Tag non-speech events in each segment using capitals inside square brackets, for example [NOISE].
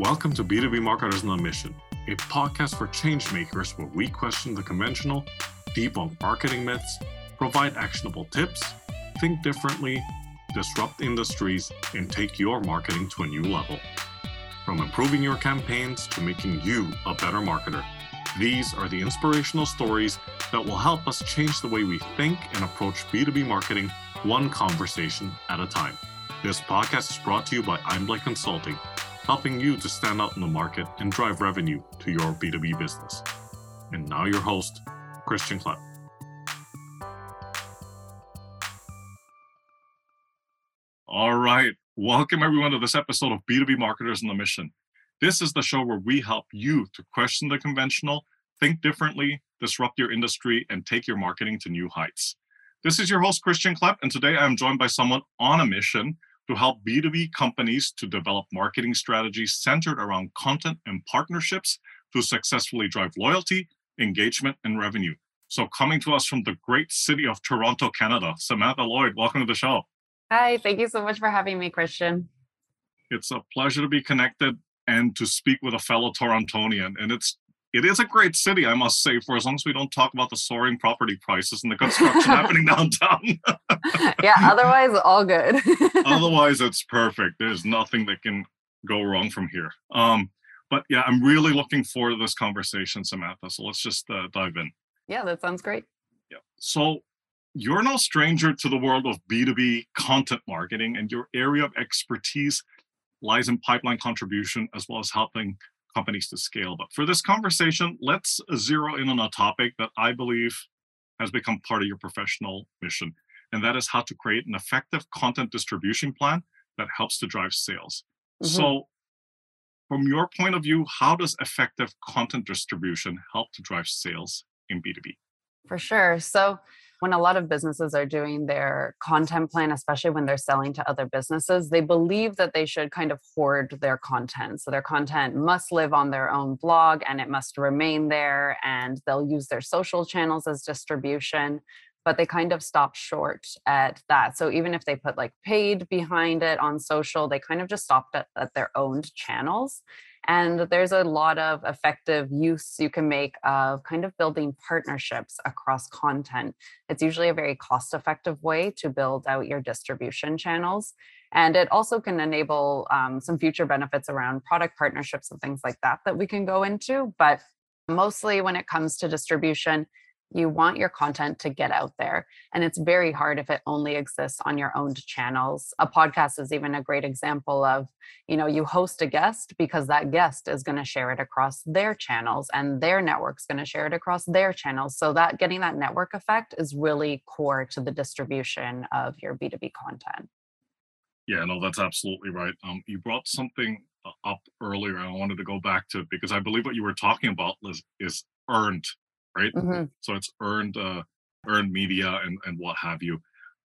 Welcome to B2B Marketers on a Mission, a podcast for changemakers where we question the conventional, debunk marketing myths, provide actionable tips, think differently, disrupt industries, and take your marketing to a new level. From improving your campaigns to making you a better marketer, these are the inspirational stories that will help us change the way we think and approach B2B marketing one conversation at a time. This podcast is brought to you by Einblick Consulting, helping you to stand out in the market and drive revenue to your B2B business. And now, your host, Christian Klepp. All right. Welcome, everyone, to this episode of B2B Marketers on the Mission. This is the show where we help you to question the conventional, think differently, disrupt your industry, and take your marketing to new heights. This is your host, Christian Klepp, and today I am joined by someone on a mission to help B2B companies to develop marketing strategies centered around content and partnerships to successfully drive loyalty, engagement, and revenue. So, coming to us from the great city of Toronto, Canada, Samantha Lloyd, welcome to the show. Hi, thank you so much for having me, Christian. It's a pleasure to be connected and to speak with a fellow Torontonian. And it's it is a great city, I must say, for as long as we don't talk about the soaring property prices and the construction [LAUGHS] happening downtown. [LAUGHS] yeah, otherwise, all good. [LAUGHS] otherwise, it's perfect. There's nothing that can go wrong from here. Um, but yeah, I'm really looking forward to this conversation, Samantha. So let's just uh, dive in. Yeah, that sounds great. Yeah. So you're no stranger to the world of B2B content marketing, and your area of expertise lies in pipeline contribution as well as helping companies to scale. But for this conversation, let's zero in on a topic that I believe has become part of your professional mission, and that is how to create an effective content distribution plan that helps to drive sales. Mm-hmm. So, from your point of view, how does effective content distribution help to drive sales in B2B? For sure. So, when a lot of businesses are doing their content plan, especially when they're selling to other businesses, they believe that they should kind of hoard their content. So their content must live on their own blog and it must remain there, and they'll use their social channels as distribution. But they kind of stop short at that. So even if they put like paid behind it on social, they kind of just stopped at, at their owned channels. And there's a lot of effective use you can make of kind of building partnerships across content. It's usually a very cost effective way to build out your distribution channels. And it also can enable um, some future benefits around product partnerships and things like that that we can go into. But mostly when it comes to distribution, you want your content to get out there and it's very hard if it only exists on your own channels. A podcast is even a great example of you know you host a guest because that guest is going to share it across their channels and their network's going to share it across their channels. So that getting that network effect is really core to the distribution of your b2b content. Yeah no that's absolutely right. Um, you brought something up earlier i wanted to go back to because i believe what you were talking about is, is earned right? Mm-hmm. So it's earned uh, earned media and and what have you.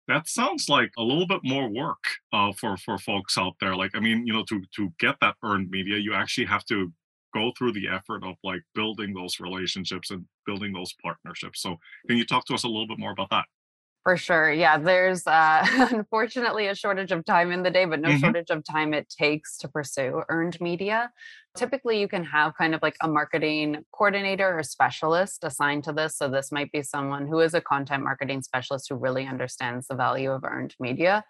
That sounds like a little bit more work uh, for for folks out there. Like I mean, you know, to to get that earned media, you actually have to go through the effort of like building those relationships and building those partnerships. So can you talk to us a little bit more about that? For sure. Yeah, there's uh, [LAUGHS] unfortunately a shortage of time in the day, but no mm-hmm. shortage of time it takes to pursue earned media. Typically, you can have kind of like a marketing coordinator or specialist assigned to this. So, this might be someone who is a content marketing specialist who really understands the value of earned media.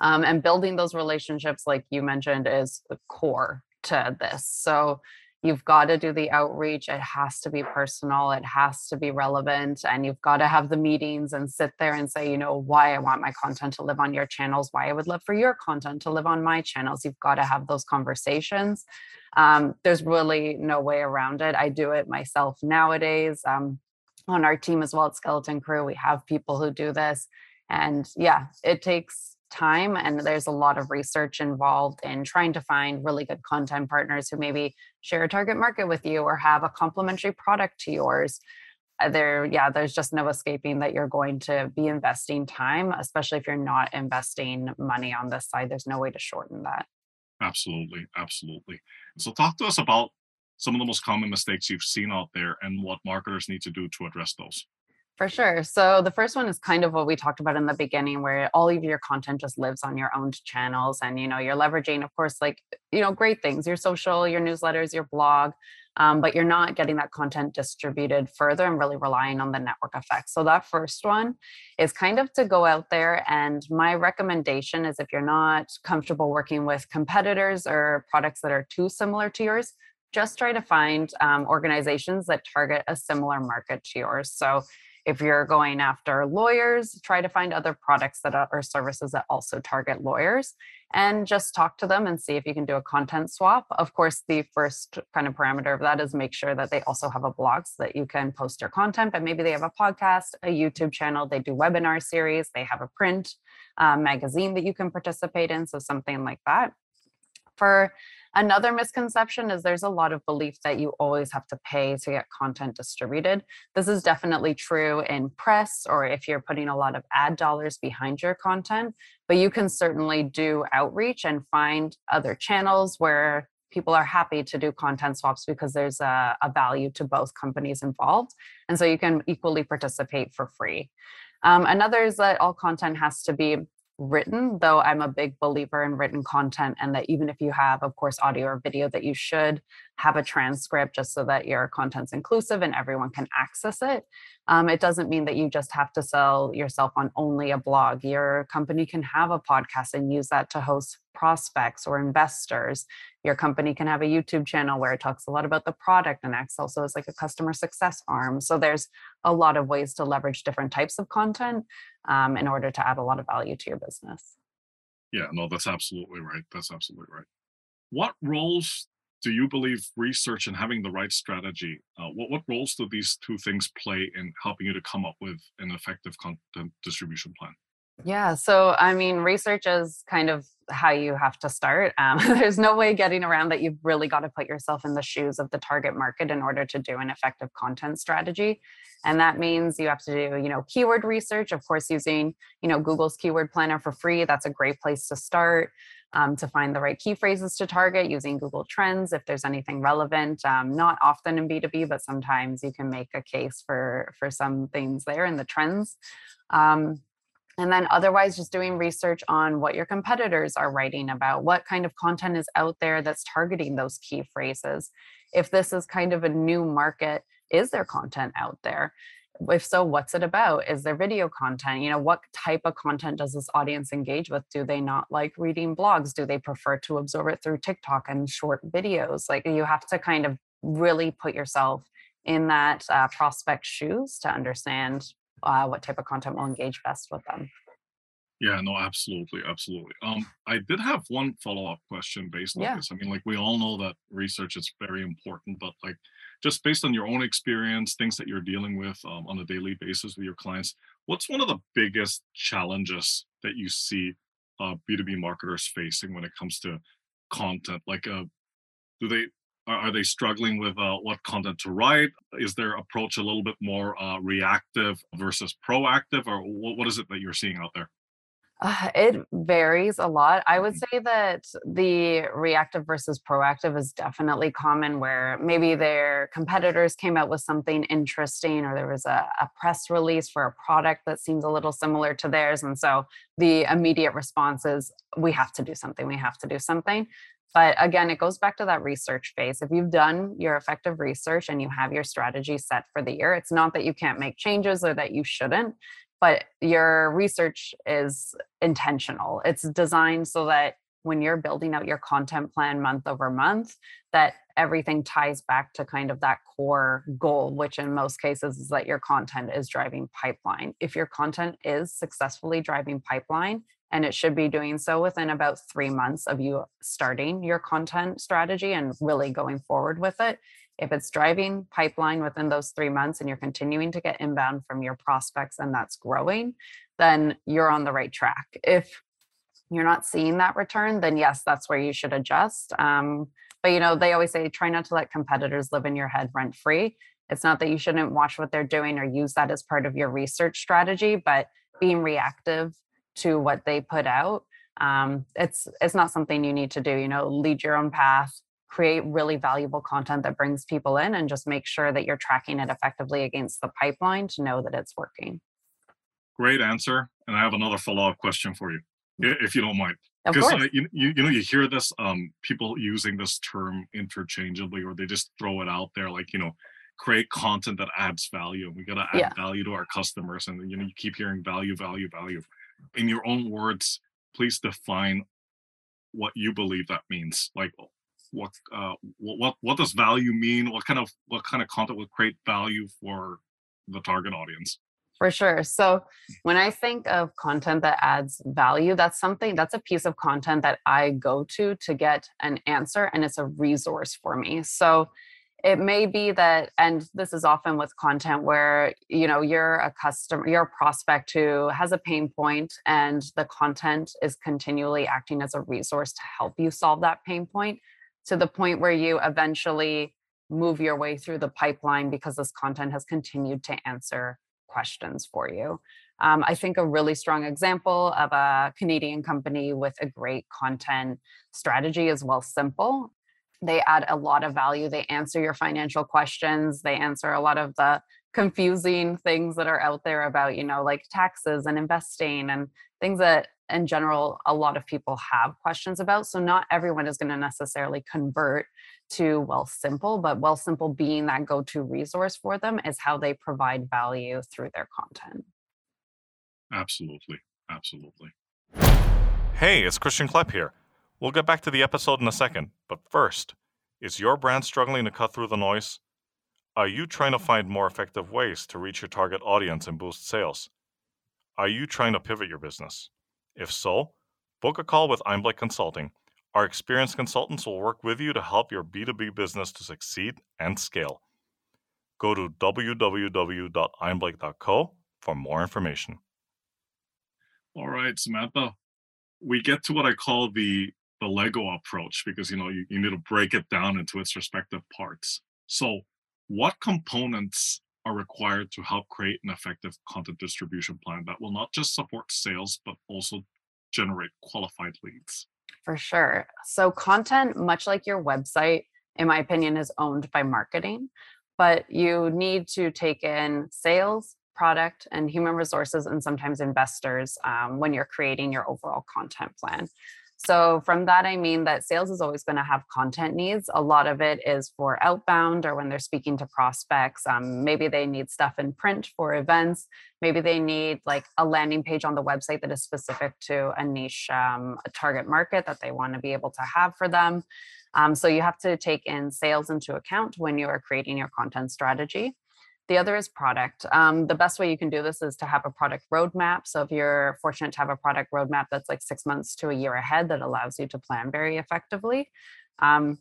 Um, and building those relationships, like you mentioned, is the core to this. So, you've got to do the outreach it has to be personal it has to be relevant and you've got to have the meetings and sit there and say you know why i want my content to live on your channels why i would love for your content to live on my channels. You've got to have those conversations um, there's really no way around it i do it myself nowadays um, on our team as well at Skeleton Krew we have people who do this and yeah it takes time and there's a lot of research involved in trying to find really good content partners who maybe share a target market with you or have a complementary product to yours. Uh, there yeah there's just no escaping that you're going to be investing time especially if you're not investing money on this side. There's no way to shorten that. Absolutely absolutely. So talk to us about some of the most common mistakes you've seen out there and what marketers need to do to address those For sure. So the first one is kind of what we talked about in the beginning, where all of your content just lives on your own channels, and you know you're leveraging, of course, like you know great things, your social, your newsletters, your blog, um, but you're not getting that content distributed further and really relying on the network effect. So that first one is kind of to go out there, and my recommendation is if you're not comfortable working with competitors or products that are too similar to yours, just try to find um, organizations that target a similar market to yours. So if you're going after lawyers, try to find other products that are or services that also target lawyers and just talk to them and see if you can do a content swap. Of course, the first kind of parameter of that is make sure that they also have a blog so that you can post your content, but maybe they have a podcast, a YouTube channel, they do webinar series, they have a print uh, magazine that you can participate in. So something like that. For Another misconception is there's a lot of belief that you always have to pay to get content distributed. This is definitely true in press or if you're putting a lot of ad dollars behind your content, but you can certainly do outreach and find other channels where people are happy to do content swaps because there's a, a value to both companies involved. And so you can equally participate for free. Um, another is that all content has to be written, though I'm a big believer in written content, and that even if you have, of course, audio or video, that you should have a transcript just so that your content's inclusive and everyone can access it. Um, it doesn't mean that you just have to sell yourself on only a blog. Your company can have a podcast and use that to host prospects or investors. Your company can have a YouTube channel where it talks a lot about the product and acts also as like a customer success arm. So there's a lot of ways to leverage different types of content um, in order to add a lot of value to your business. Yeah, no, that's absolutely right. That's absolutely right. What roles do you believe research and having the right strategy uh, what, what roles do these two things play in helping you to come up with an effective content distribution plan? Yeah so i mean research is kind of how you have to start. Um, [LAUGHS] there's no way getting around that you've really got to put yourself in the shoes of the target market in order to do an effective content strategy. And that means you have to do you know keyword research of course using you know google's keyword planner for free. That's a great place to start um, to find the right key phrases to target using Google Trends if there's anything relevant. Um, not often in B2B, but sometimes you can make a case for, for some things there in the trends. Um, and then otherwise, just doing research on what your competitors are writing about, what kind of content is out there that's targeting those key phrases. If this is kind of a new market, is there content out there? If so what's it about? Is there video content? You know what type of content does this audience engage with? Do they not like reading blogs? Do they prefer to absorb it through tiktok and short videos? Like you have to kind of really put yourself in that uh, prospect shoes to understand uh, what type of content will engage best with them yeah no absolutely absolutely um i did have one follow-up question based on yeah. this i mean like we all know that research is very important but like just based on your own experience, things that you're dealing with um, on a daily basis with your clients, what's one of the biggest challenges that you see uh, B2B marketers facing when it comes to content? Like, uh, do they are, they struggling with uh, what content to write? Is their approach a little bit more uh, reactive versus proactive, or what, what is it that you're seeing out there? Uh, it varies a lot. I would mm-hmm. say that the reactive versus proactive is definitely common where maybe their competitors came out with something interesting or there was a, a, press release for a product that seems a little similar to theirs. And so the immediate response is, we have to do something, we have to do something. But again, it goes back to that research phase. If you've done your effective research and you have your strategy set for the year, it's not that you can't make changes or that you shouldn't but your research is intentional. It's designed so that when you're building out your content plan month over month that everything ties back to kind of that core goal which in most cases is that your content is driving pipeline. If your content is successfully driving pipeline and it should be doing so within about three months of you starting your content strategy and really going forward with it if it's driving pipeline within those three months and you're continuing to get inbound from your prospects and that's growing, then you're on the right track. If you're not seeing that return, then yes, that's where you should adjust. Um, but you know, they always say try not to let competitors live in your head rent free. It's not that you shouldn't watch what they're doing or use that as part of your research strategy, but being reactive to what they put out, um, it's it's not something you need to do. You know, lead your own path, create really valuable content that brings people in and just make sure that you're tracking it effectively against the pipeline to know that it's working. Great answer. And I have another follow-up question for you, if you don't mind. Because uh, you, you you know you hear this um people using this term interchangeably or they just throw it out there like you know create content that adds value. We gotta add Yeah. value to our customers and you know you keep hearing value, value, value. In your own words, please define what you believe that means. Like what uh what what, does value mean? What kind of what kind of content will create value for the target audience? For sure. So when I think of content that adds value, that's something that's a piece of content that I go to to get an answer and it's a resource for me. So it may be that and this is often with content where you know you're a customer you're a prospect who has a pain point and the content is continually acting as a resource to help you solve that pain point to the point where you eventually move your way through the pipeline because this content has continued to answer questions for you. Um, I think a really strong example of a Canadian company with a great content strategy is Wealthsimple. They add a lot of value. They answer your financial questions. They answer a lot of the confusing things that are out there about, you know, like taxes and investing and things that in general a lot of people have questions about. So not everyone is going to necessarily convert to Wealthsimple, but Wealthsimple being that go to resource for them is how they provide value through their content. Absolutely. Absolutely. Hey, it's Christian Klepp here. We'll get back to the episode in a second, but first, is your brand struggling to cut through the noise? Are you trying to find more effective ways to reach your target audience and boost sales? Are you trying to pivot your business? If so, book a call with Einblick Consulting. Our experienced consultants will work with you to help your B2B business to succeed and scale. Go to www.einblick.co for more information. All right, Samantha. We get to what I call the the Lego approach because you know you, you need to break it down into its respective parts. So, what components are required to help create an effective content distribution plan that will not just support sales but also generate qualified leads? For sure. So, content, much like your website, in my opinion, is owned by marketing, but you need to take in sales, product, and human resources, and sometimes investors um, when you're creating your overall content plan. So, from that, I mean that sales is always going to have content needs. A lot of it is for outbound or when they're speaking to prospects. Um, maybe they need stuff in print for events. Maybe they need like a landing page on the website that is specific to a niche, um, a target market that they want to be able to have for them. Um, so, you have to take in sales into account when you are creating your content strategy. The other is product. Um, the best way you can do this is to have a product roadmap. So if you're fortunate to have a product roadmap that's like six months to a year ahead, that allows you to plan very effectively. Um,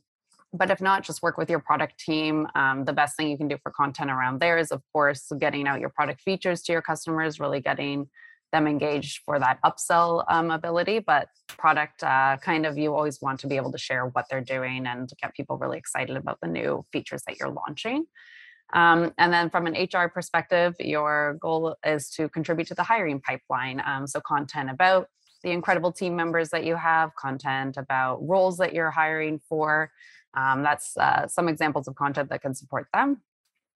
but if not, just work with your product team. Um, the best thing you can do for content around there is, of course, getting out your product features to your customers, really getting them engaged for that upsell um, ability. But product uh, kind of, you always want to be able to share what they're doing and get people really excited about the new features that you're launching. Um, and then from an HR perspective, your goal is to contribute to the hiring pipeline. Um, so, content about the incredible team members that you have, content about roles that you're hiring for. Um, that's uh, some examples of content that can support them.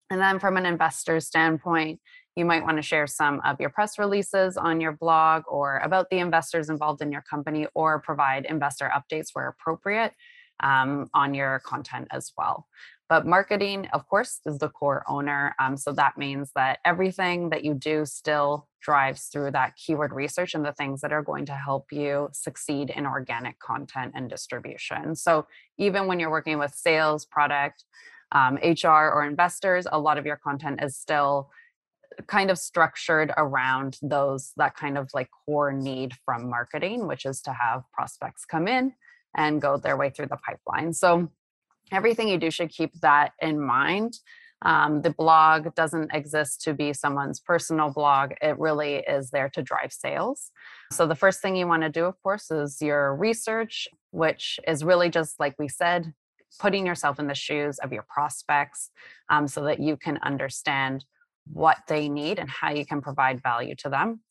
And then from an investor standpoint, you might want to share some of your press releases on your blog or about the investors involved in your company or provide investor updates where appropriate um, on your content as well. But marketing, of course, is the core owner. Um, so that means that everything that you do still drives through that keyword research and the things that are going to help you succeed in organic content and distribution. So even when you're working with sales, product, um, HR, or investors, a lot of your content is still kind of structured around those that kind of like core need from marketing which is to have prospects come in and go their way through the pipeline so everything you do should keep that in mind. Um, the blog doesn't exist to be someone's personal blog. It really is there to drive sales. So the first thing you want to do of course is your research which is really just like we said putting yourself in the shoes of your prospects um, so that you can understand what they need and how you can provide value to them.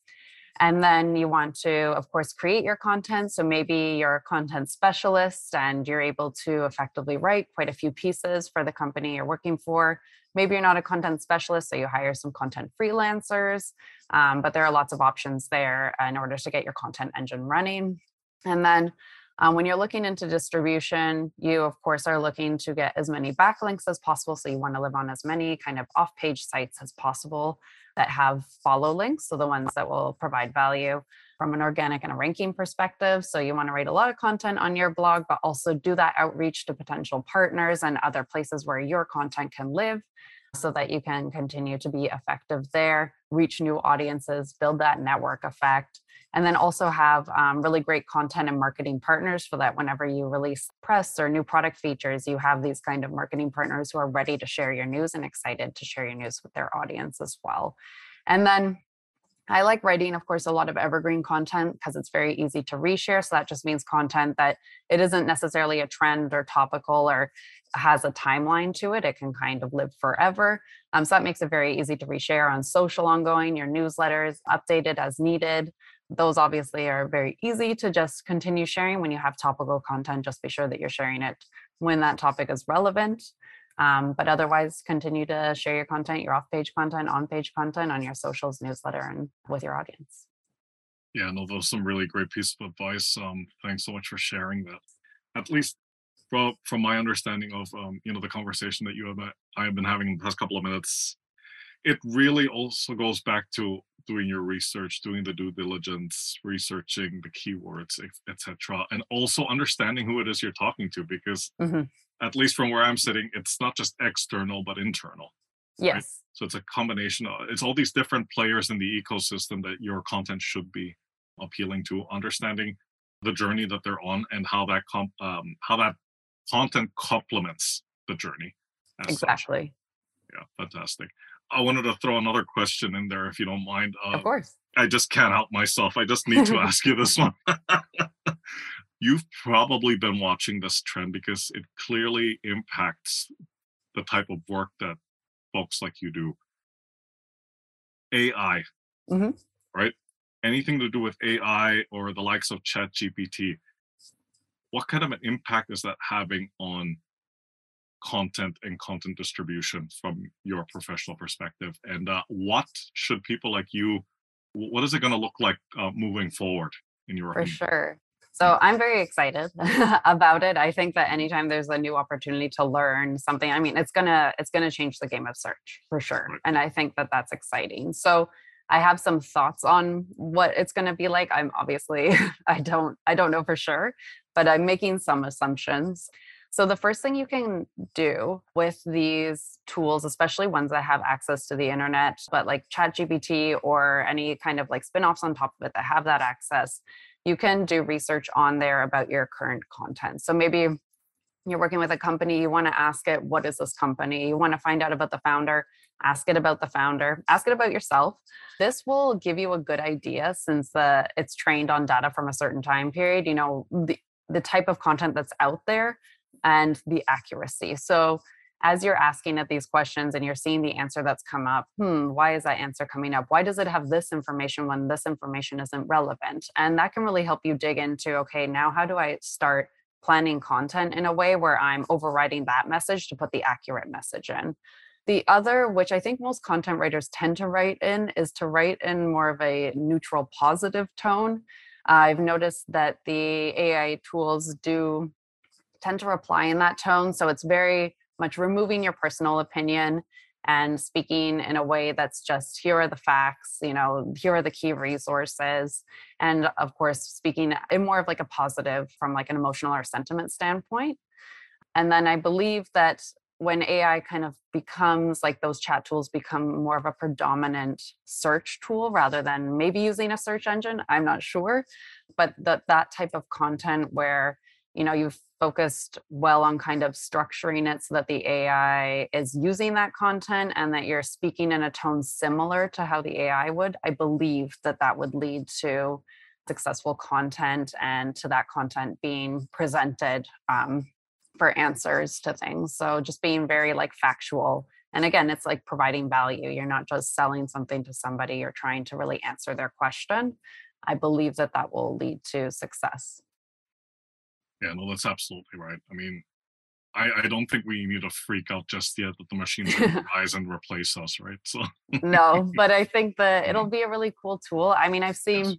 And then you want to, of course, create your content. So maybe you're a content specialist and you're able to effectively write quite a few pieces for the company you're working for. Maybe you're not a content specialist, so you hire some content freelancers. Um, but there are lots of options there in order to get your content engine running. And then um, when you're looking into distribution, you of course are looking to get as many backlinks as possible. So you want to live on as many kind of off page sites as possible that have follow links. So the ones that will provide value from an organic and a ranking perspective. So you want to write a lot of content on your blog, but also do that outreach to potential partners and other places where your content can live so that you can continue to be effective there, reach new audiences, build that network effect, and then also have um, really great content and marketing partners for that whenever you release press or new product features, you have these kind of marketing partners who are ready to share your news and excited to share your news with their audience as well. And then I like writing, of course, a lot of evergreen content because it's very easy to reshare. So that just means content that it isn't necessarily a trend or topical or has a timeline to it. It can kind of live forever. Um, so that makes it very easy to reshare on social ongoing, your newsletters, updated as needed. Those obviously are very easy to just continue sharing when you have topical content. Just be sure that you're sharing it when that topic is relevant. Um, but otherwise, continue to share your content, your off page content, on page content on your socials, newsletter, and with your audience. Yeah, no, those some really great piece of advice. Um, thanks so much for sharing that. At least from from my understanding of um, you know the conversation that you have I have been having in the past couple of minutes, it really also goes back to doing your research, doing the due diligence, researching the keywords, etc., and also understanding who it is you're talking to, because mm-hmm. at least from where I'm sitting, it's not just external but internal. Yes. Right? So it's a combination of it's all these different players in the ecosystem that your content should be appealing to, understanding the journey that they're on and how that comp, um, how that content complements the journey. Exactly. Such. Yeah, fantastic. I wanted to throw another question in there if you don't mind. Uh, of course. I just can't help myself. I just need to [LAUGHS] ask you this one. [LAUGHS] You've probably been watching this trend because it clearly impacts the type of work that folks like you do. AI, mm-hmm. right? Anything to do with AI or the likes of ChatGPT. What kind of an impact is that having on content and content distribution from your professional perspective? And uh, what should people like you what is it going to look like uh, moving forward in your for opinion? sure. So i'm very excited [LAUGHS] about it. I think that anytime there's a new opportunity to learn something i mean it's gonna it's gonna change the game of search for sure right. and i think that that's exciting. So i have some thoughts on what it's going to be like. I'm obviously [LAUGHS] i don't i don't know for sure but i'm making some assumptions so, the first thing you can do with these tools, especially ones that have access to the internet, but like ChatGPT or any kind of like spin offs on top of it that have that access, you can do research on there about your current content. So, maybe you're working with a company, you want to ask it, what is this company? You want to find out about the founder, ask it about the founder, ask it about yourself. This will give you a good idea since the it's trained on data from a certain time period, you know, the, the type of content that's out there and the accuracy. So as you're asking it these questions and you're seeing the answer that's come up, hmm, why is that answer coming up? Why does it have this information when this information isn't relevant? And that can really help you dig into okay, now how do I start planning content in a way where I'm overriding that message to put the accurate message in? The other, which I think most content writers tend to write in, is to write in more of a neutral, positive tone. I've noticed that the AI tools do tend to reply in that tone. So it's very much removing your personal opinion and speaking in a way that's just here are the facts, you know, here are the key resources. And of course, speaking in more of like a positive from like an emotional or sentiment standpoint. And then I believe that when AI kind of becomes like those chat tools become more of a predominant search tool rather than maybe using a search engine, I'm not sure. But that that type of content where you know you've focused well on kind of structuring it so that the ai is using that content and that you're speaking in a tone similar to how the ai would i believe that that would lead to successful content and to that content being presented um, for answers to things so just being very like factual And again, it's like providing value. You're not just selling something to somebody, you're trying to really answer their question. I believe that that will lead to success. Yeah, no, that's absolutely right. I mean, I, I don't think we need to freak out just yet that the machines [LAUGHS] rise and replace us, right? So no, but I think [LAUGHS] that it'll Mhm. be a really cool tool. I mean, I've seen Yes.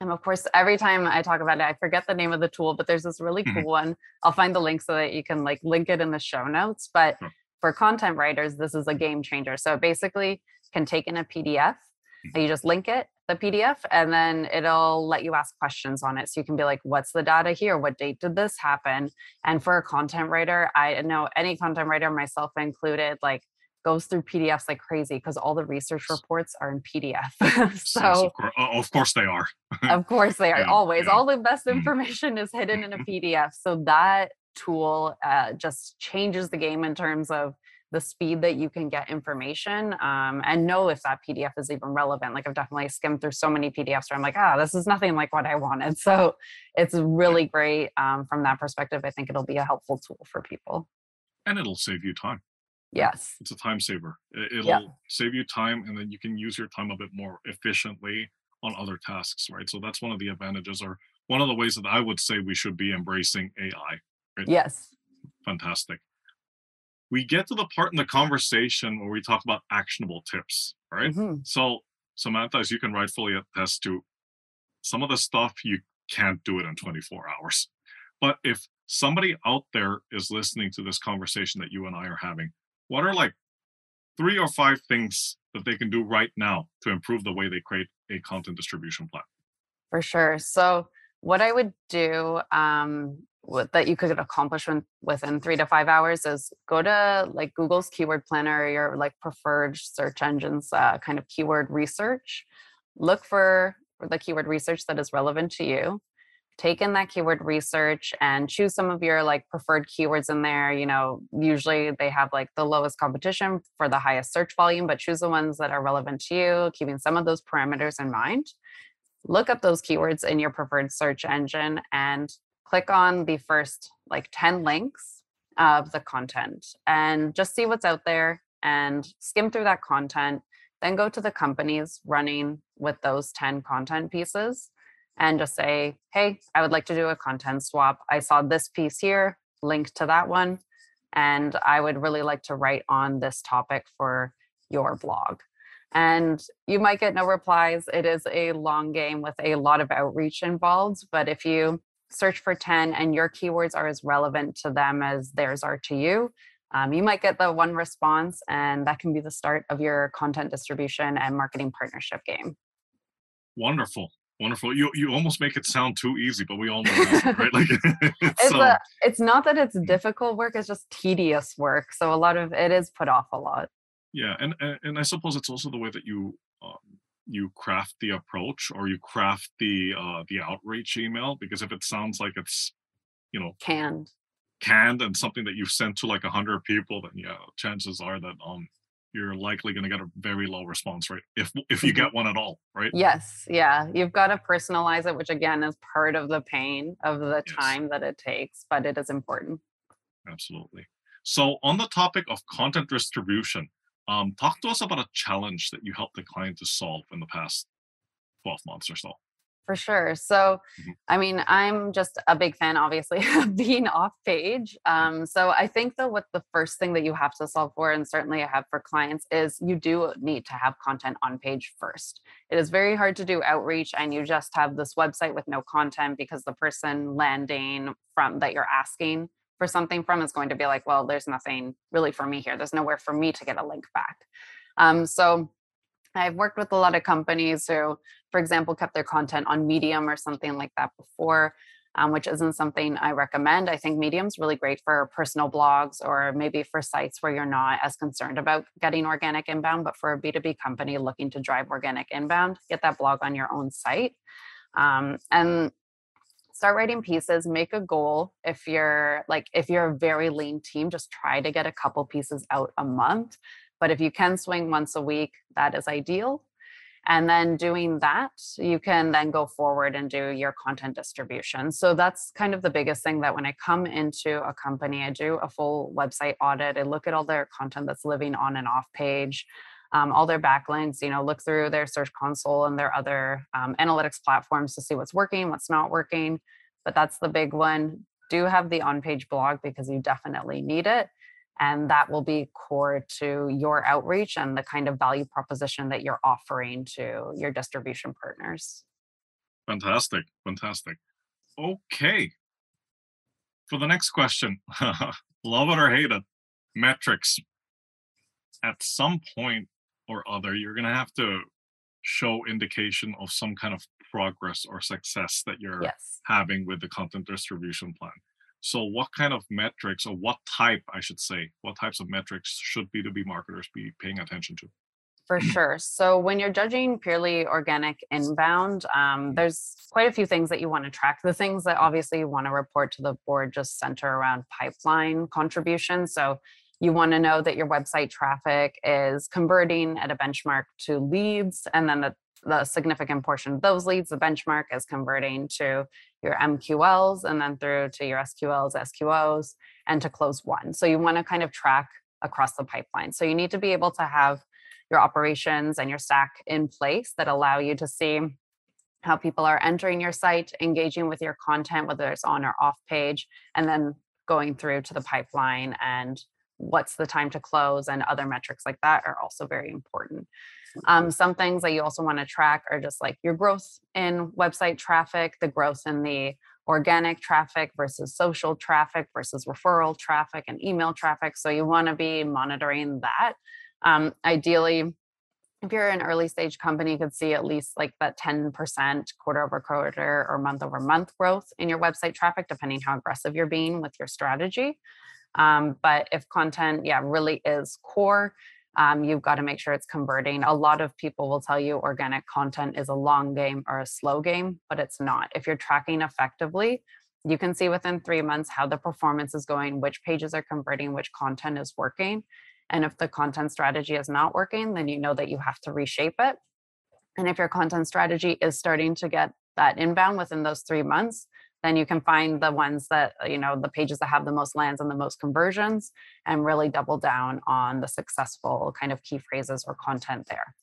and of course, every time I talk about it, I forget the name of the tool, but there's this really Mhm. cool one. I'll find the link so that you can like link it in the show notes. But Sure. for content writers, this is a game changer. So it basically can take in a PDF you just link it, the PDF, and then it'll let you ask questions on it. So you can be like, what's the data here? What date did this happen? And for a content writer, I know any content writer, myself included, like goes through PDFs like crazy because all the research reports are in PDF. yes, [LAUGHS] so of, course, of course they are. of course they are [LAUGHS] Yeah, always yeah. all the best Mhm. information is hidden in a [LAUGHS] pdf so that tool uh, just changes the game in terms of the speed that you can get information um, and know if that pdf is even relevant like i've definitely skimmed through so many pdfs where i'm like ah this is nothing like what i wanted [LAUGHS] so it's really great um, from that perspective i think it'll be a helpful tool for people And it'll save you time. yes It's a time saver. It- It'll Yeah. save you time and then you can use your time a bit more efficiently on other tasks, right? So that's one of the advantages or one of the ways that I would say we should be embracing AI. yes Fantastic. We get to the part in the conversation where we talk about actionable tips, right? Mhm. So, Samantha, as you can rightfully attest to, some of the stuff you can't do it in 24 hours. But if somebody out there is listening to this conversation that you and I are having, what are like three or five things that they can do right now to improve the way they create a content distribution plan? For sure. So, what I would do um, that you could accomplish in, within three to five hours is go to like Google's keyword planner or your like preferred search engines uh, kind of keyword research. Look for the keyword research that is relevant to you. Take in that keyword research and choose some of your like preferred keywords in there. You know, usually they have like the lowest competition for the highest search volume, but choose the ones that are relevant to you, keeping some of those parameters in mind look up those keywords in your preferred search engine and click on the first like 10 links of the content and just see what's out there and skim through that content then go to the companies running with those 10 content pieces and just say hey i would like to do a content swap i saw this piece here link to that one and i would really like to write on this topic for your blog and you might get no replies. It is a long game with a lot of outreach involved. But if you search for 10 and your keywords are as relevant to them as theirs are to you, um, you might get the one response, and that can be the start of your content distribution and marketing partnership game. Wonderful. Wonderful. You you almost make it sound too easy, but we all know that, right? Like [LAUGHS] [LAUGHS] It's, so a, it's not that it's difficult work, it's just tedious work. So a lot of it is put off a lot. yeah and and and i suppose it's also the way that you um, you craft the approach or you craft the uh the outreach email because if it sounds like it's you know Canned. canned and something that you've sent to like a hundred people then yeah chances are that um you're likely going to get a very low response rate if if you Mhm. get one at all right Yes, yeah. You've got to personalize it, which again is part of the pain of the Yes. time that it takes, but it is important. absolutely so on the topic of content distribution um talk to us about a challenge that you helped the client to solve in the past 12 months or so For sure. So, Mhm. I mean, I'm just a big fan, obviously, [LAUGHS] of being off page. Um, so, I think that what the first thing that you have to solve for, and certainly I have for clients, is you do need to have content on page first. It is very hard to do outreach and you just have this website with no content because the person landing from that you're asking for something from is going to be like, well, there's nothing really for me here. There's nowhere for me to get a link back. Um, so, I've worked with a lot of companies who, for example, kept their content on Medium or something like that before, um, which isn't something I recommend. I think Medium's really great for personal blogs or maybe for sites where you're not as concerned about getting organic inbound, but for a B2B company looking to drive organic inbound, get that blog on your own site. Um, and start writing pieces make a goal if you're like if you're a very lean team just try to get a couple pieces out a month but if you can swing once a week that is ideal And then doing that, you can then go forward and do your content distribution. So that's kind of the biggest thing that when I come into a company, I do a full website audit. I look at all their content that's living on and off page. Um, all their backlinks, you know, look through their search console and their other um, analytics platforms to see what's working, what's not working. But that's the big one. Do have the on page blog because you definitely need it and that will be core to your outreach and the kind of value proposition that you're offering to your distribution partners fantastic fantastic okay for the next question [LAUGHS] love it or hate it metrics at some point or other you're going to have to show indication of some kind of progress or success that you're yes. having with the content distribution plan so, what kind of metrics, or what type, I should say, what types of metrics should B2B marketers be paying attention to? For [CLEARS THROAT] sure. So, when you're judging purely organic inbound, um, there's quite a few things that you want to track. The things that obviously you want to report to the board just center around pipeline contribution. So, you want to know that your website traffic is converting at a benchmark to leads, and then that the significant portion of those leads, the benchmark is converting to your MQLs and then through to your SQLs, SQOs, and to close one. So you want to kind of track across the pipeline. So you need to be able to have your operations and your stack in place that allow you to see how people are entering your site, engaging with your content, whether it's on or off page, and then going through to the pipeline and what's the time to close and other metrics like that are also very important. Um, some things that you also want to track are just like your growth in website traffic, the growth in the organic traffic versus social traffic versus referral traffic and email traffic. So you want to be monitoring that. Um, ideally, if you're an early stage company, you could see at least like that 10% quarter over quarter or month over month growth in your website traffic, depending how aggressive you're being with your strategy. Um, but if content, yeah, really is core, um, you've got to make sure it's converting. A lot of people will tell you organic content is a long game or a slow game, but it's not. If you're tracking effectively, you can see within three months how the performance is going, which pages are converting, which content is working. And if the content strategy is not working, then you know that you have to reshape it. And if your content strategy is starting to get that inbound within those three months, then you can find the ones that uh, you know the pages that have the most lands and the most conversions and really double down on the successful kind of key phrases or content there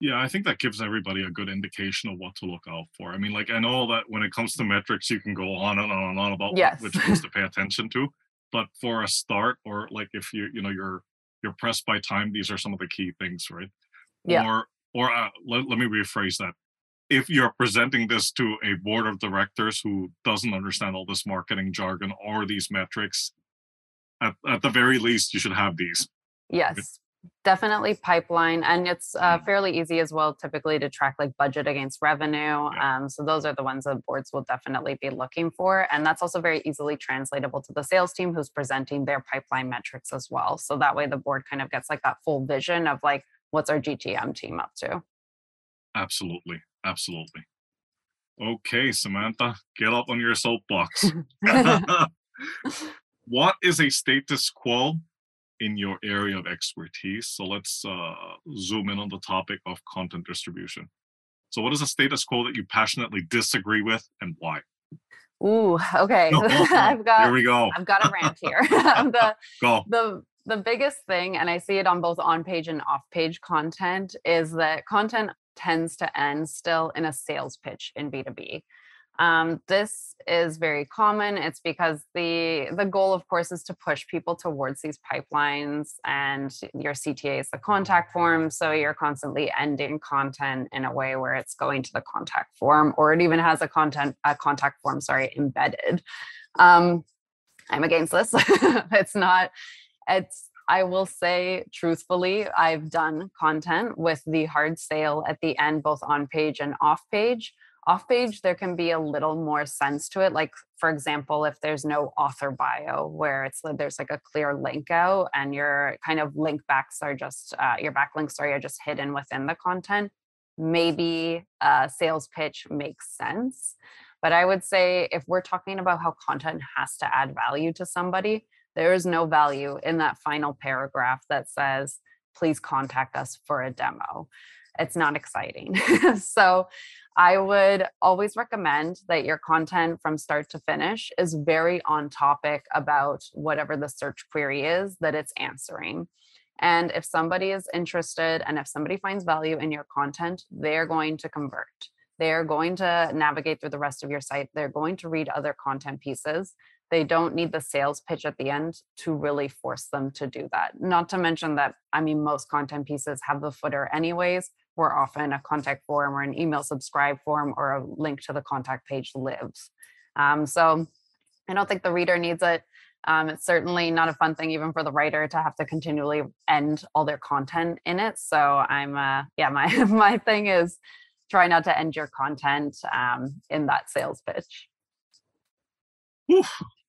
yeah i think that gives everybody a good indication of what to look out for i mean like i know that when it comes to metrics you can go on and on and on about yes. which ones to pay attention to but for a start or like if you you know you're you're pressed by time these are some of the key things right yeah. or or uh, let, let me rephrase that if you're presenting this to a board of directors who doesn't understand all this marketing jargon or these metrics, at, at the very least, you should have these. Yes, definitely pipeline. And it's uh, mm-hmm. fairly easy as well, typically, to track like budget against revenue. Um, so those are the ones that boards will definitely be looking for. And that's also very easily translatable to the sales team who's presenting their pipeline metrics as well. So that way the board kind of gets like that full vision of like, what's our GTM team up to? Absolutely. Absolutely. Okay, Samantha, get up on your soapbox. [LAUGHS] [LAUGHS] what is a status quo in your area of expertise? So let's uh, zoom in on the topic of content distribution. So, what is a status quo that you passionately disagree with, and why? Ooh, okay. [LAUGHS] I've got. Here we go. I've got a rant here. the, go. The the biggest thing, and I see it on both on page and off page content, is that content tends to end still in a sales pitch in B2B. Um, this is very common. It's because the the goal, of course, is to push people towards these pipelines, and your CTA is the contact form. So you're constantly ending content in a way where it's going to the contact form, or it even has a content a contact form, sorry, embedded. Um, I'm against this. [LAUGHS] it's not. It's I will say truthfully, I've done content with the hard sale at the end, both on page and off page. Off page, there can be a little more sense to it. Like, for example, if there's no author bio where it's there's like a clear link out and your kind of link backs are just uh, your backlinks are just hidden within the content, maybe a sales pitch makes sense. But I would say if we're talking about how content has to add value to somebody, there is no value in that final paragraph that says, please contact us for a demo. it's not exciting. [LAUGHS] so I would always recommend that your content from start to finish is very on topic about whatever the search query is that it's answering. And if somebody is interested and if somebody finds value in your content, they're going to convert. They're going to navigate through the rest of your site. They're going to read other content pieces. They don't need the sales pitch at the end to really force them to do that. Not to mention that, I mean, most content pieces have the footer anyways where often a contact form or an email subscribe form or a link to the contact page lives. Um, so I don't think the reader needs it. Um, it's certainly not a fun thing even for the writer to have to continually end all their content in it. So I'm, uh, yeah, my [LAUGHS] my thing is try not to end your content um, in that sales pitch.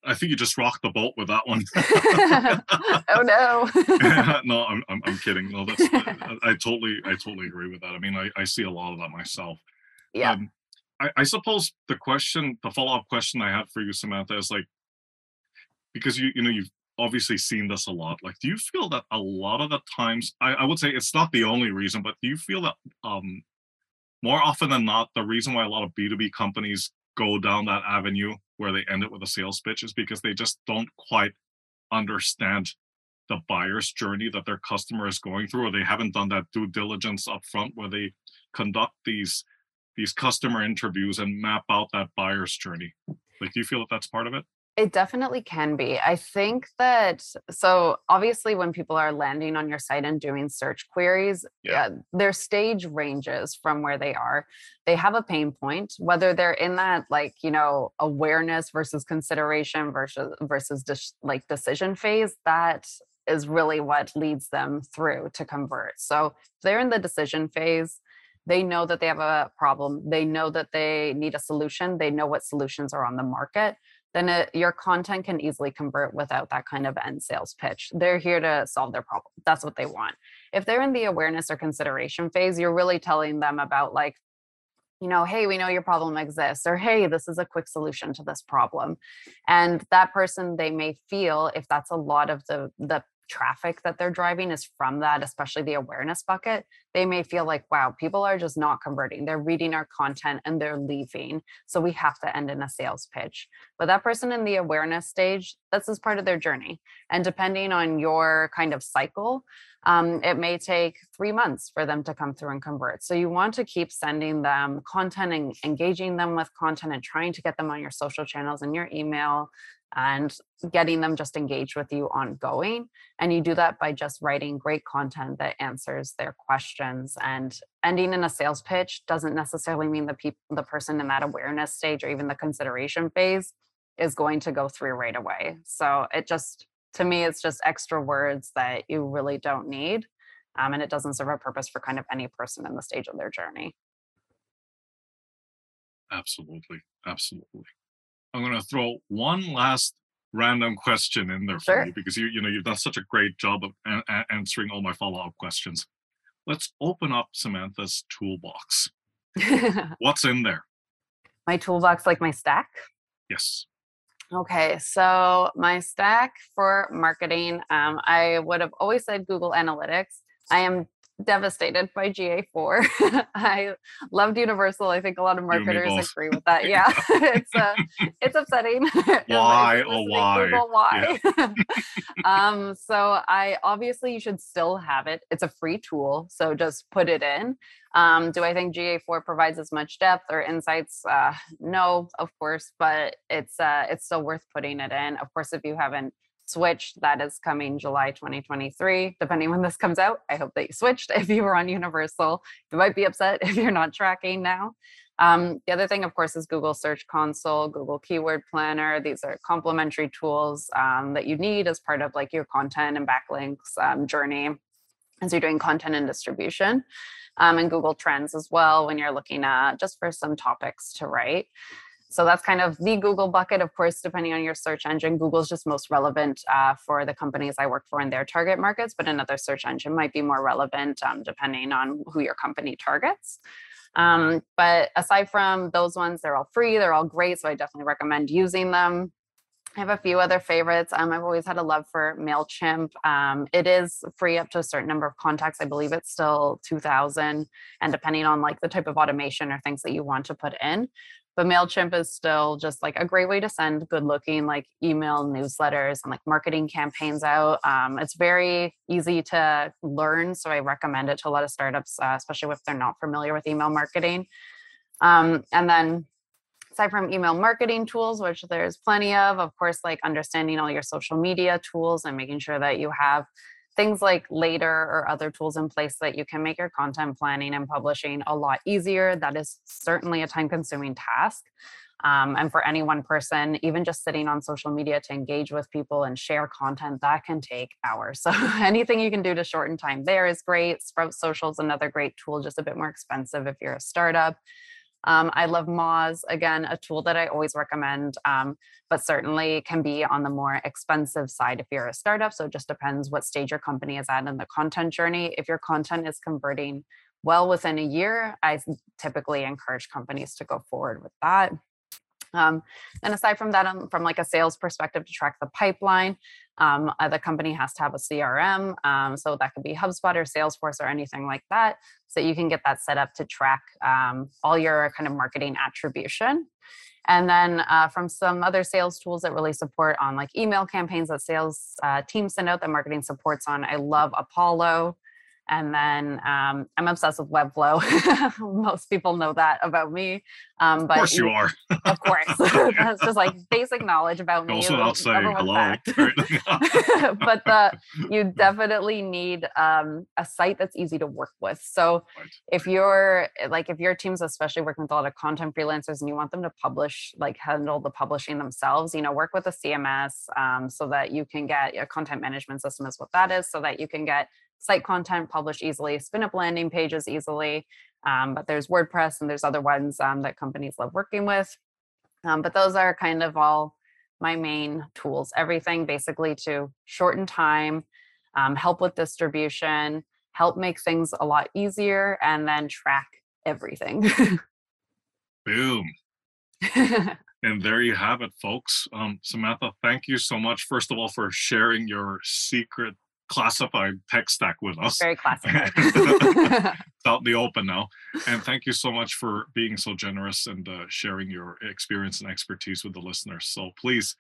I think you just rocked the boat with that one. [LAUGHS] [LAUGHS] oh no. no, I'm, I'm, I'm kidding. No, that's [LAUGHS] I totally I totally agree with that. I mean, I, I see a lot of that myself. Yeah. Um, I, I suppose the question, the follow up question I had for you, Samantha, is like because you you know you've obviously seen this a lot. Like, do you feel that a lot of the times, I, I would say it's not the only reason, but do you feel that um more often than not, the reason why a lot of B two B companies go down that avenue where they end it with a sales pitch is because they just don't quite understand the buyer's journey that their customer is going through or they haven't done that due diligence up front where they conduct these these customer interviews and map out that buyer's journey. Like do you feel that that's part of it it definitely can be. I think that so obviously when people are landing on your site and doing search queries, yeah. Uh, their stage ranges from where they are. They have a pain point, whether they're in that like, you know, awareness versus consideration versus versus dis- like decision phase, that is really what leads them through to convert. So if they're in the decision phase, they know that they have a problem. They know that they need a solution. They know what solutions are on the market then it, your content can easily convert without that kind of end sales pitch. They're here to solve their problem. That's what they want. If they're in the awareness or consideration phase, you're really telling them about like, you know, hey, we know your problem exists, or hey, this is a quick solution to this problem. And that person, they may feel if that's a lot of the the traffic that they're driving is from that, especially the awareness bucket, they may feel like, wow, people are just not converting. They're reading our content and they're leaving. So we have to end in a sales pitch. But that person in the awareness stage, this is part of their journey. And depending on your kind of cycle, um, it may take three months for them to come through and convert. So you want to keep sending them content and engaging them with content and trying to get them on your social channels and your email and getting them just engaged with you ongoing. And you do that by just writing great content that answers their questions. And ending in a sales pitch doesn't necessarily mean the people, the person in that awareness stage or even the consideration phase is going to go through right away. So it just, to me, it's just extra words that you really don't need. Um, and it doesn't serve a purpose for kind of any person in the stage of their journey. Absolutely. Absolutely. I'm going to throw one last random question in there sure. for you because you you know you've done such a great job of a- answering all my follow-up questions. Let's open up Samantha's toolbox. [LAUGHS] What's in there? My toolbox like my stack? Yes. Okay, so my stack for marketing, um, I would have always said Google Analytics. I am devastated by GA4. [LAUGHS] I loved Universal. I think a lot of marketers agree with that. [LAUGHS] Yeah, [LAUGHS] it's uh, it's upsetting. Why? oh, why? Google, why? Yeah. um, so I obviously you should still have it. It's a free tool, so just put it in. Um, do I think GA4 provides as much depth or insights? Uh, no, of course, but it's uh, it's still worth putting it in. Of course, if you haven't switch that is coming July 2023. Depending when this comes out, I hope that you switched. [LAUGHS] If you were on Universal, you might be upset [LAUGHS] if you're not tracking now. Um, the other thing, of course, is Google Search Console, Google Keyword Planner. These are complementary tools um, that you need as part of like your content and backlinks um, journey as you're doing content and distribution. Um, and Google Trends as well when you're looking at just for some topics to write. So that's kind of the Google bucket. Of course, depending on your search engine, Google's just most relevant uh, for the companies I work for in their target markets, but another search engine might be more relevant um, depending on who your company targets. Um, but aside from those ones, they're all free, they're all great. So I definitely recommend using them. I have a few other favorites. Um, I've always had a love for MailChimp. Um, it is free up to a certain number of contacts. I believe it's still 2000 and depending on like the type of automation or things that you want to put in. But MailChimp is still just like a great way to send good looking like email newsletters and like marketing campaigns out. Um, it's very easy to learn. So I recommend it to a lot of startups, uh, especially if they're not familiar with email marketing. Um, and then aside from email marketing tools, which there's plenty of, of course, like understanding all your social media tools and making sure that you have things like later or other tools in place that you can make your content planning and publishing a lot easier. That is certainly a time consuming task. Um, and for any one person, even just sitting on social media to engage with people and share content, that can take hours. [LAUGHS] So anything you can do to shorten time there is great. Sprout Social is another great tool, just a bit more expensive if you're a startup. Um, I love Moz, again, a tool that I always recommend, um, but certainly can be on the more expensive side if you're a startup. So it just depends what stage your company is at in the content journey. If your content is converting well within a year, I typically encourage companies to go forward with that. Um, and aside from that, um, from like a sales perspective to track the pipeline, um, uh, the company has to have a CRM. Um, so that could be HubSpot or Salesforce or anything like that. So you can get that set up to track um, all your kind of marketing attribution. And then uh, from some other sales tools that really support on like email campaigns that sales uh, teams send out that marketing supports on, I love Apollo. And then um, I'm obsessed with Webflow. [LAUGHS] Most people know that about me. Um, but of course you [LAUGHS] are. of course. That's just like basic knowledge about me. Also not saying hello. [LAUGHS] but the, you definitely need um, a site that's easy to work with. So right. if you're like, if your team's especially working with a lot of content freelancers and you want them to publish, like handle the publishing themselves, you know, work with a CMS um, so that you can get a content management system is what that is, so that you can get site content published easily, spin up landing pages easily. Um, but there's WordPress and there's other ones um, that companies love working with. Um, but those are kind of all my main tools. Everything basically to shorten time, um, help with distribution, help make things a lot easier, and then track everything. [LAUGHS] Boom. [LAUGHS] and there you have it, folks. Um, Samantha, thank you so much, first of all, for sharing your secret classified tech stack with us. Very classified. [LAUGHS] it's out in the open now. And [LAUGHS] thank you so much for being so generous and uh, sharing your experience and expertise with the listeners. So please,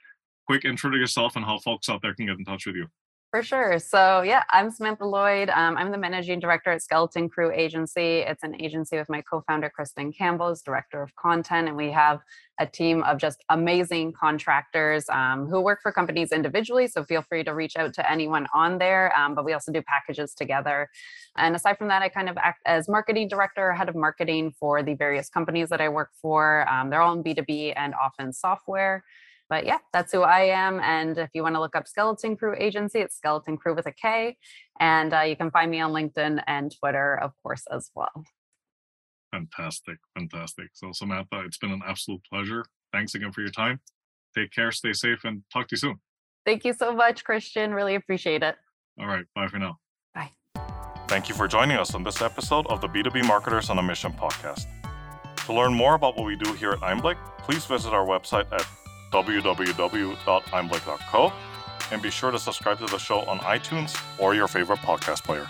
quick intro to yourself and how folks out there can get in touch with you. For sure. So, yeah, I'm Samantha Lloyd. Um, I'm the managing director at Skeleton Krew Agency. It's an agency with my co founder, Kristen Campbell, as director of content. And we have a team of just amazing contractors um, who work for companies individually. So, feel free to reach out to anyone on there. Um, but we also do packages together. And aside from that, I kind of act as marketing director, head of marketing for the various companies that I work for. Um, they're all in B2B and often software. But yeah, that's who I am. And if you want to look up Skeleton Krew Agency, it's Skeleton Krew with a K. And uh, you can find me on LinkedIn and Twitter, of course, as well. Fantastic. Fantastic. So, Samantha, it's been an absolute pleasure. Thanks again for your time. Take care, stay safe, and talk to you soon. Thank you so much, Christian. Really appreciate it. All right. Bye for now. Bye. Thank you for joining us on this episode of the B2B Marketers on a Mission podcast. To learn more about what we do here at Einblick, please visit our website at www.einblick.co, and be sure to subscribe to the show on iTunes or your favorite podcast player.